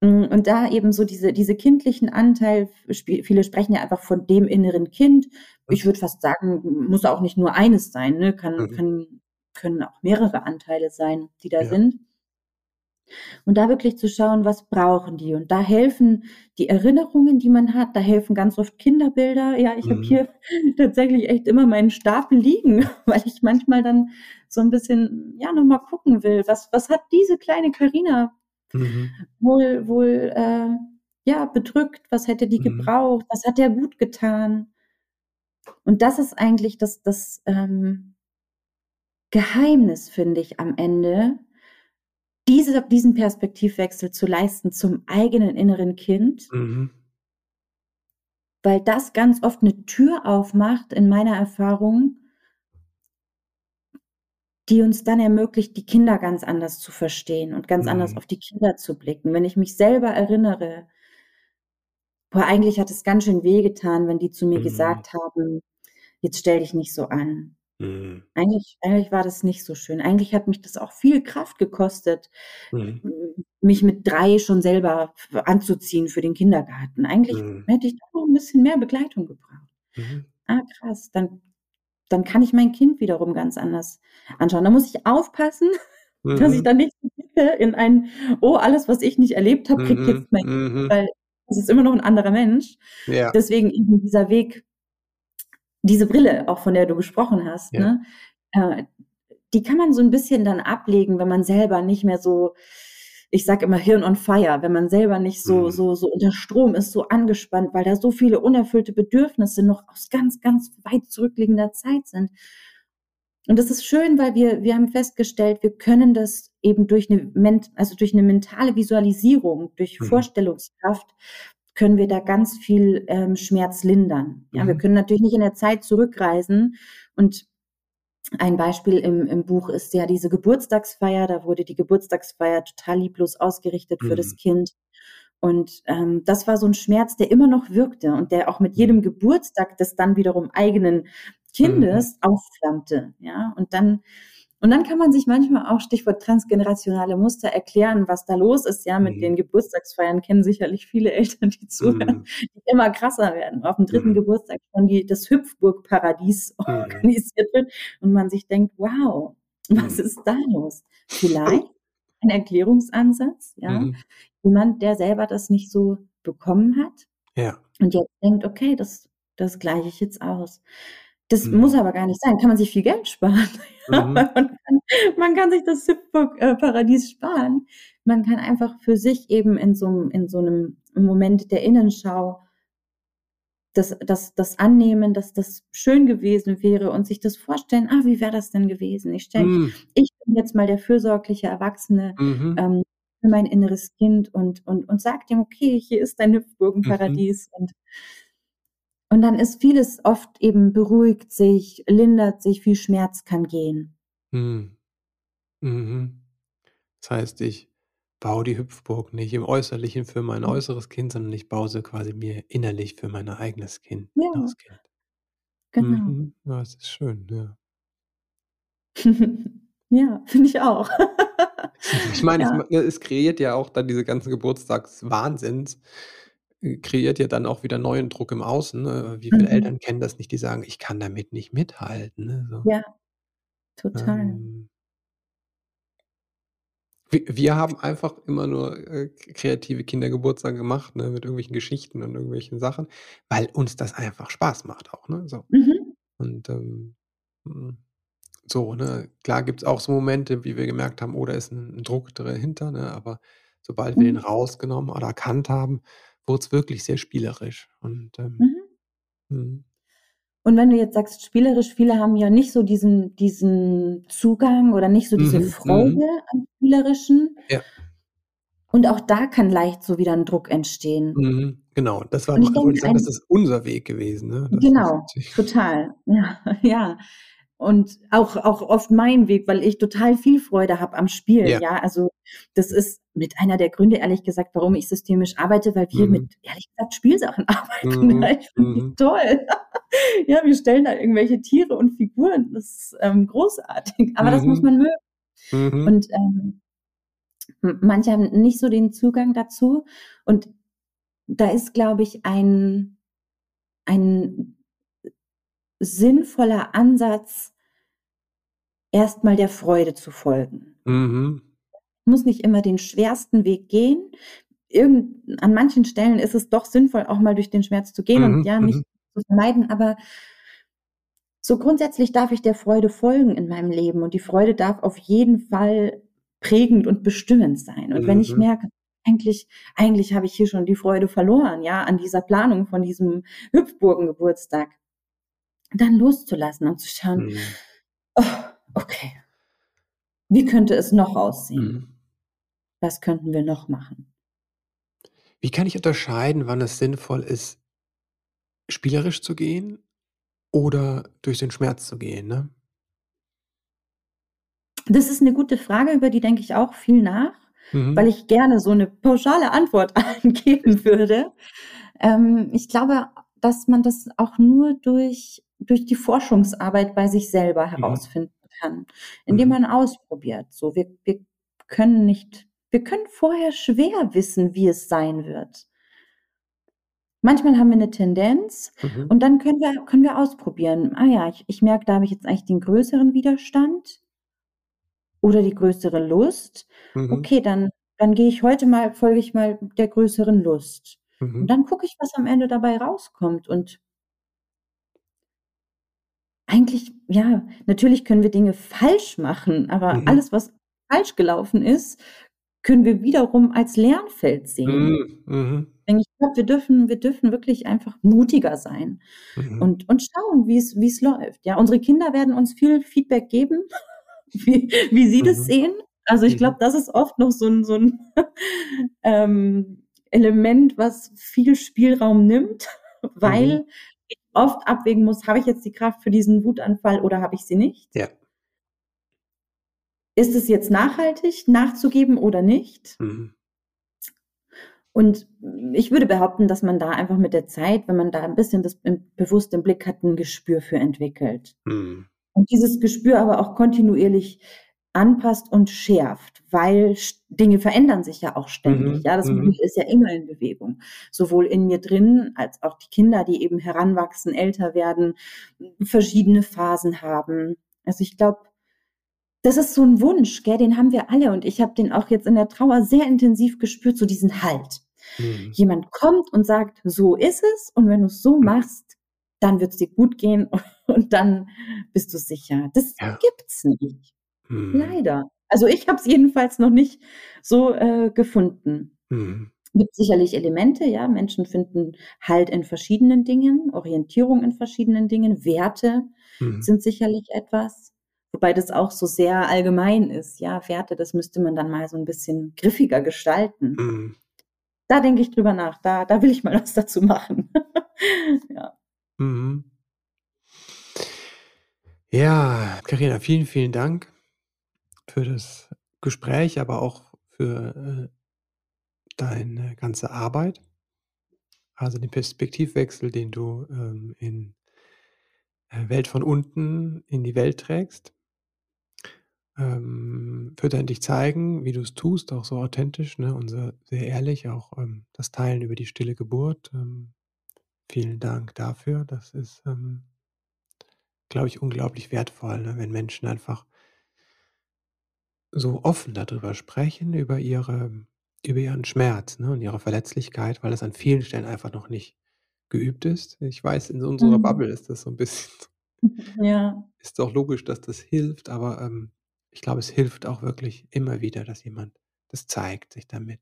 Hm, und da eben so diese diese kindlichen Anteil viele sprechen ja einfach von dem inneren Kind. Mhm. Ich würde fast sagen, muss auch nicht nur eines sein, ne? Kann Mhm. kann können auch mehrere Anteile sein, die da Ja. sind. Und da wirklich zu schauen, was brauchen die? Und da helfen die Erinnerungen, die man hat, da helfen ganz oft Kinderbilder. Ja, ich habe Mhm. hier tatsächlich echt immer meinen Stapel liegen, weil ich manchmal dann so 'n bisschen, ja, noch mal gucken will, was was hat diese kleine Carina Mhm. wohl wohl, äh, ja, bedrückt? Was hätte die Mhm. gebraucht? Was hat der gut getan? Und das ist eigentlich das das, ähm Geheimnis, finde ich am Ende diese diesen Perspektivwechsel zu leisten zum eigenen inneren Kind Mhm. weil das ganz oft 'ne Tür aufmacht in meiner Erfahrung die uns dann ermöglicht, die Kinder ganz anders zu verstehen und ganz anders Mhm. auf die Kinder zu blicken. Wenn ich mich selber erinnere boah, eigentlich hat es ganz schön wehgetan, wenn die zu mir Mhm. gesagt haben: „Jetzt stell dich nicht so an.“ Mhm. Eigentlich eigentlich war das nicht so schön. Eigentlich hat mich das auch viel Kraft gekostet, Mhm. mich mit 3 schon selber anzuziehen für den Kindergarten. Eigentlich Mhm. hätte ich da noch 'n bisschen mehr Begleitung gebraucht. Mhm. Ah, krass, dann dann kann ich mein Kind wiederum ganz anders anschauen. Da muss ich aufpassen, dass ich Mhm. da nicht in ein: „Oh, alles, was ich nicht erlebt habe, kriegt Mhm. jetzt mein Kind“, weil es ist immer noch 'n anderer Mensch. Ja. Deswegen eben dieser Weg diese Brille, auch von der du gesprochen hast, Ja. ne? Äh, die kann man so 'n bisschen dann ablegen, wenn man selber nicht mehr so ich sage immer Hirn on fire, wenn man selber nicht so Mhm. so so unter Strom ist, so angespannt, weil da so viele unerfüllte Bedürfnisse noch aus ganz, ganz weit zurückliegender Zeit sind. Und das ist schön, weil wir wir haben festgestellt, wir können das eben durch 'ne ment also, durch 'ne mentale Visualisierung, durch Mhm. Vorstellungskraft können wir da ganz viel, ähm, Schmerz lindern. Ja, wir Mhm. können natürlich nicht in der Zeit zurückreisen und ein Beispiel im im Buch ist ja diese Geburtstagsfeier. Da wurde die Geburtstagsfeier total lieblos ausgerichtet für das Mhm. Kind. Und, ähm, das war so 'n Schmerz, der immer noch wirkte und der auch mit Mhm. jedem Geburtstag des dann wiederum eigenen Mhm. Kindes aufflammte, ja? Und dann und dann kann man sich manchmal auch, Stichwort transgenerationale Muster, erklären, was da los ist, ja, mit Mhm. den Geburtstagsfeiern kennen sicherlich viele Eltern, die zuhören, Mhm. die immer krasser werden. Auf'm 3. Mhm. Geburtstag schon die das Hüpfburg-Paradies Mhm. organisiert wird und man sich denkt: „Wow, was Mhm. ist da los?“ Vielleicht ein Erklärungsansatz, ja? Mhm. Jemand, der selber das nicht so bekommen hat Ja. und jetzt denkt: „Okay, das das gleiche ich jetzt aus.“ Das muss Mhm. aber gar nicht sein, kann man sich viel Geld sparen. Mhm. man kann man kann sich das Hüpfburg äh, sparen. Man kann einfach für sich eben in so 'm in so 'nem Moment der Innenschau das das das annehmen, dass das schön gewesen wäre und sich das vorstellen: „Ah, wie wäre das denn gewesen? Ich stelle ich Mhm. ich bin jetzt mal der fürsorgliche Erwachsene, Mhm. ähm, für mein inneres Kind und und und sage dem: „Okay, hier ist dein Mhm. Hüpfburgen-Paradies.“ Und und dann ist vieles oft eben beruhigt sich, lindert sich, viel Schmerz kann gehen. Mhm. Mhm. Das heißt, ich baue die Hüpfburg nicht im Äußerlichen für mein äußeres Kind, sondern ich baue sie quasi mir innerlich für mein eigenes Kind Ja. Kind. Genau. Mhm. Ja, das ist schön, ja. Ja, finde ich auch. Ich meine, es Ja. ma es kreiert ja auch dann diese ganzen Geburtstagswahnsinns kreiert ja dann auch wieder neuen Druck im Außen. Äh, wie viele Mhm. Eltern kennen das nicht, die sagen: „Ich kann damit nicht mithalten“, ne, so. Ja, total. Ähm Wi wir haben einfach immer nur, äh, kreative Kindergeburtstage gemacht, ne, mit irgendwelchen Geschichten und irgendwelchen Sachen, weil uns das einfach Spaß macht auch, ne, so. Mhm. Und, ähm hm, so, ne? Klar gibt's auch so Momente, wie wir gemerkt haben: „Oh, da ist 'n 'n Druck dahinter“, ne? Aber sobald wir den Mhm. rausgenommen oder erkannt haben, wurd's wirklich sehr spielerisch und, ähm Mhm. mhm. Und wenn du jetzt sagst spielerisch, viele haben ja nicht so diesen diesen Zugang oder nicht so diese Mhm, mhm. Freude am Spielerischen. Ja. Und auch da kann leicht so wieder 'n Druck entstehen. Mhm, genau. Das war Und ich denke ich sagen, das ein ist unser Weg gewesen, ne? Genau, total. Ja, ja. Und auch auch oft mein Weg, weil ich total viel Freude habe am Spielen, Ja. ja? Also, das ist mit einer der Gründe, ehrlich gesagt, warum ich systemisch arbeite, weil wir Mhm. mit, ehrlich gesagt, Spielsachen arbeiten, Mhm, ja. Ich finde mhm. toll. Ja, wir stellen da irgendwelche Tiere und Figuren. Das ist, ähm, großartig, aber das muss Mhm. man mögen. Mhm. Und, ähm, manche haben nicht so den Zugang dazu. Und da ist, glaube ich, ein ein sinnvoller Ansatz erst mal der Freude zu folgen. Mhm. Muss nicht immer den schwersten Weg gehen. Irgend an manchen Stellen ist es doch sinnvoll, auch mal durch den Schmerz zu gehen und Mhm, ja, mhm. nicht zu vermeiden, aber so grundsätzlich darf ich der Freude folgen in meinem Leben und die Freude darf auf jeden Fall prägend und bestimmend sein. Und wenn ich Mhm. merke, eigentlich eigentlich habe ich hier schon die Freude verloren, ja, an dieser Planung von diesem Hüpfburgengeburtstag, dann loszulassen und zu schauen: Mhm. „Oh, okay“ „wie könnte es noch aussehen? Mhm. Was könnten wir noch machen?“ Wie kann ich unterscheiden, wann es sinnvoll ist spielerisch zu gehen oder durch den Schmerz zu gehen, ne? Das ist 'ne gute Frage, über die denke ich auch viel nach, weil Mhm. ich gerne so 'ne pauschale Antwort geben würde. Ähm, ich glaube, dass man das auch nur durch durch die Forschungsarbeit bei sich selber Mhm. herausfinden kann, indem Mhm. man ausprobiert. So, wir wir können nicht wir können vorher schwer wissen, wie es sein wird. Manchmal haben wir 'ne Tendenz Mhm. und dann können wir können wir ausprobieren. „Ah ja, ich ich merke, da habe ich jetzt eigentlich den größeren Widerstand“ „oder die größere Lust. Mhm. Okay, dann dann gehe ich heute mal folge ich mal der größeren Lust.“ Und Mhm. dann gucke ich, was am Ende dabei rauskommt und eigentlich ja, natürlich können wir Dinge falsch machen, aber Mhm. alles, was falsch gelaufen ist, können wir wiederum als Lernfeld sehen. Mhm, mhm. Denn ich glaube, wir dürfen wir dürfen wirklich einfach mutiger sein Mhm. und und schauen, wie's wie's läuft. Ja, unsere Kinder werden uns viel Feedback geben, wie wie sie das Mhm. sehen. Also, ich glaube, Mhm. das ist oft noch so 'n so 'n, ähm, Element, was viel Spielraum nimmt, Mhm. weil ich oft abwägen muss: „Habe ich jetzt die Kraft für diesen Wutanfall oder habe ich sie nicht?“ Ja. Ist es jetzt nachhaltig, nachzugeben oder nicht? Mhm. Und ich würde behaupten, dass man da einfach mit der Zeit, wenn man da 'n bisschen das bewusst im Blick hat, 'n Gespür für entwickelt. Mhm. Und dieses Gespür aber auch kontinuierlich anpasst und schärft, weil Dinge verändern sich ja auch ständig. Mhm, Ja, das mhm. ist ja immer in Bewegung, sowohl in mir drin als auch die Kinder, die eben heranwachsen, älter werden, verschiedene Phasen haben. Also, ich glaube, das ist so 'n Wunsch, gell, den haben wir alle und ich habe den auch jetzt in der Trauer sehr intensiv gespürt, so diesen Halt. Mhm. Jemand kommt und sagt: „So ist es und wenn du's so Mhm. machst, dann wird's dir gut gehen und dann bist du sicher.“ Das Ja. gibt's nicht. Mhm. Leider. Also, ich habe es jedenfalls noch nicht so, äh, gefunden. Mhm. Gibt sicherlich Elemente, ja. Menschen finden Halt in verschiedenen Dingen, Orientierung in verschiedenen Dingen. Werte Mhm. sind sicherlich etwas, wobei das auch so sehr allgemein ist, ja. Werte, das müsste man dann mal so 'n bisschen griffiger gestalten. Mhm. Da denke ich drüber nach. Da da will ich mal was dazu machen. Ja. Mhm. Ja, Carina, vielen, vielen Dank für das Gespräch, aber auch für, äh deine ganze Arbeit. Also, den Perspektivwechsel, den du, ähm, in äh, Welt von unten in die Welt trägst. Ähm, für dein Dich-Zeigen, wie du's tust, auch so authentisch, ne, und so sehr ehrlich, auch, ähm, das Teilen über die stille Geburt. Ähm, vielen Dank dafür. Das ist, ähm glaube ich, unglaublich wertvoll, ne, wenn Menschen einfach so offen da drüber sprechen, über ihre über ihren Schmerz, ne, und ihre Verletzlichkeit, weil das an vielen Stellen einfach noch nicht geübt ist. Ich weiß, in unserer Mhm. Bubble ist das so 'n bisschen Ja. ist doch logisch, dass das hilft, aber ähm, ich glaube, es hilft auch wirklich immer wieder, dass jemand das zeigt, sich damit.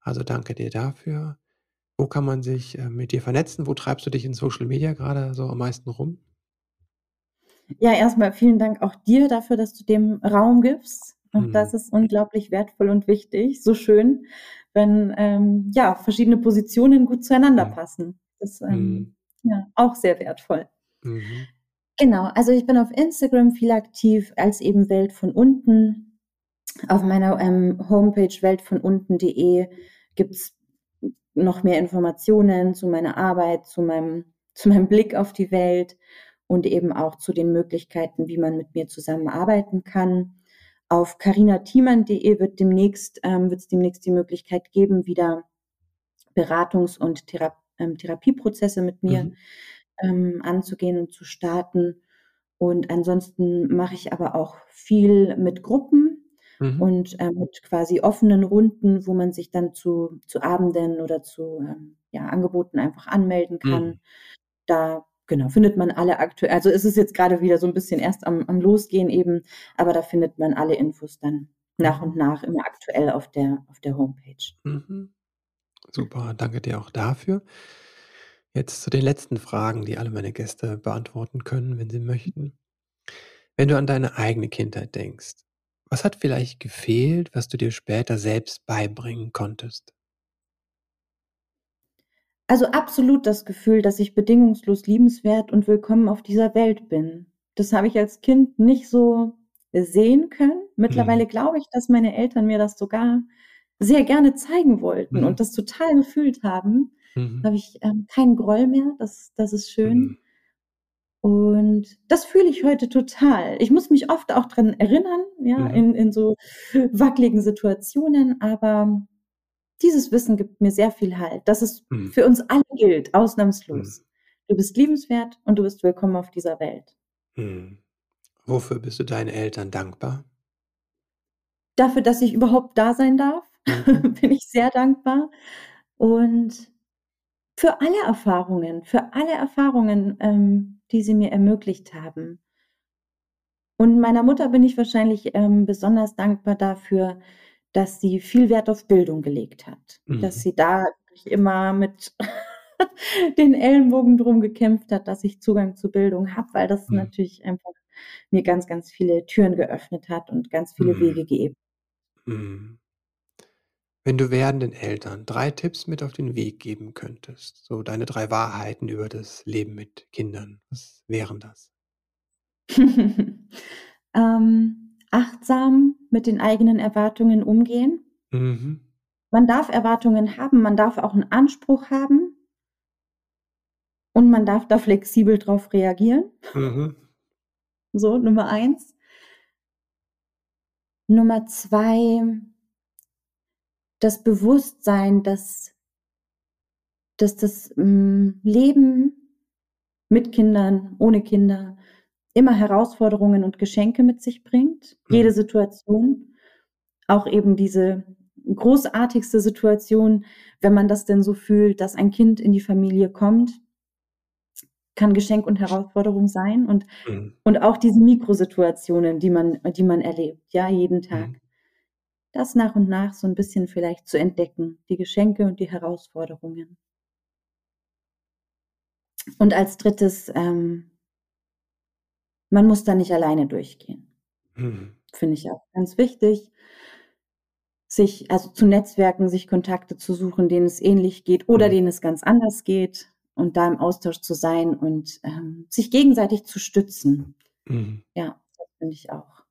Also danke dir dafür. Wo kann man sich äh, mit dir vernetzen? Wo treibst du dich in Social Media gerade so am meisten rum? Ja, erstmal vielen Dank auch dir dafür, dass du dem Raum gibst. Und mhm. das ist unglaublich wertvoll und wichtig. So schön, wenn ähm, ja verschiedene Positionen gut zueinander mhm. passen. Das ist ähm, mhm. ja auch sehr wertvoll. Genau, also ich bin auf Instagram viel aktiv als eben Welt von unten. Auf meiner ähm, Homepage weltvonunten.de gibt es noch mehr Informationen zu meiner Arbeit, zu meinem, zu meinem Blick auf die Welt und eben auch zu den Möglichkeiten, wie man mit mir zusammenarbeiten kann. Auf carinatiemann.de wird demnächst, ähm, wird es demnächst die Möglichkeit geben, wieder Beratungs- und Thera ähm, Therapieprozesse mit mir mhm. Ähm, anzugehen und zu starten. Und ansonsten mache ich aber auch viel mit Gruppen mhm. und äh, mit quasi offenen Runden, wo man sich dann zu, zu Abenden oder zu ähm, ja, Angeboten einfach anmelden kann. Mhm. Da genau, findet man alle aktuell, also ist es jetzt gerade wieder so ein bisschen erst am, am Losgehen eben, aber da findet man alle Infos dann nach und nach immer aktuell auf der, auf der Homepage. Mhm. Super, danke dir auch dafür. Jetzt zu den letzten Fragen, die alle meine Gäste beantworten können, wenn sie möchten. Wenn du an deine eigene Kindheit denkst, was hat vielleicht gefehlt, was du dir später selbst beibringen konntest? Also absolut das Gefühl, dass ich bedingungslos liebenswert und willkommen auf dieser Welt bin. Das habe ich als Kind nicht so sehen können. Mittlerweile mhm. glaube ich, dass meine Eltern mir das sogar sehr gerne zeigen wollten mhm. und das total gefühlt haben. Mhm. habe ich ähm, keinen Groll mehr. Das, das ist schön. Mhm. Und das fühle ich heute total. Ich muss mich oft auch dran erinnern, ja, mhm. in, in so wackeligen Situationen, aber dieses Wissen gibt mir sehr viel Halt, dass es mhm. für uns alle gilt, ausnahmslos. Mhm. Du bist liebenswert und du bist willkommen auf dieser Welt. Mhm. Wofür bist du deinen Eltern dankbar? Dafür, dass ich überhaupt da sein darf, mhm. bin ich sehr dankbar. Und für alle Erfahrungen, für alle Erfahrungen, ähm, die sie mir ermöglicht haben. Und meiner Mutter bin ich wahrscheinlich ähm, besonders dankbar dafür, dass sie viel Wert auf Bildung gelegt hat. Mhm. Dass sie da immer mit den Ellenbogen drum gekämpft hat, dass ich Zugang zu Bildung habe, weil das mhm. natürlich einfach mir ganz, ganz viele Türen geöffnet hat und ganz viele mhm. Wege geebnet. Mhm. Wenn du werdenden Eltern drei Tipps mit auf den Weg geben könntest, so deine drei Wahrheiten über das Leben mit Kindern, was wären das? ähm, achtsam mit den eigenen Erwartungen umgehen. Mhm. Man darf Erwartungen haben, man darf auch einen Anspruch haben und man darf da flexibel drauf reagieren. Mhm. So, Nummer eins. Nummer zwei, das Bewusstsein, dass, dass das ähm, Leben mit Kindern, ohne Kinder, immer Herausforderungen und Geschenke mit sich bringt. Mhm. Jede Situation, auch eben diese großartigste Situation, wenn man das denn so fühlt, dass ein Kind in die Familie kommt, kann Geschenk und Herausforderung sein und, mhm. und auch diese Mikrosituationen, die man, die man erlebt, ja, jeden Tag. Mhm. Das nach und nach so ein bisschen vielleicht zu entdecken, die Geschenke und die Herausforderungen. Und als drittes, ähm, man muss da nicht alleine durchgehen. Mhm. Finde ich auch ganz wichtig, sich also zu Netzwerken, sich Kontakte zu suchen, denen es ähnlich geht oder mhm. denen es ganz anders geht und da im Austausch zu sein und ähm, sich gegenseitig zu stützen. Mhm. Ja, das finde ich auch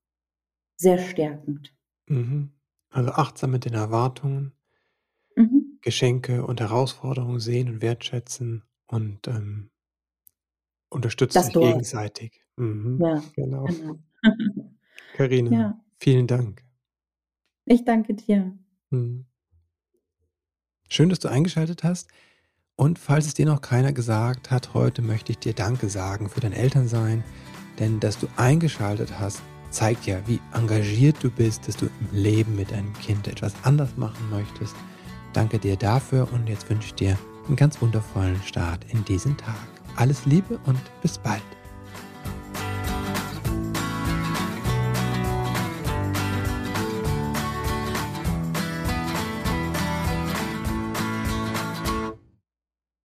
sehr stärkend. Mhm. Also achtsam mit den Erwartungen, mhm. Geschenke und Herausforderungen sehen und wertschätzen und ähm, unterstützt sich gegenseitig. Mhm, Ja, genau. genau. Karina, Ja. vielen Dank. Ich danke dir. Mhm. Schön, dass du eingeschaltet hast. Und falls es dir noch keiner gesagt hat, heute möchte ich dir Danke sagen für dein Elternsein, denn dass du eingeschaltet hast, zeigt ja, wie engagiert du bist, dass du im Leben mit deinem Kind etwas anders machen möchtest. Danke dir dafür und jetzt wünsche ich dir einen ganz wundervollen Start in diesen Tag. Alles Liebe und bis bald.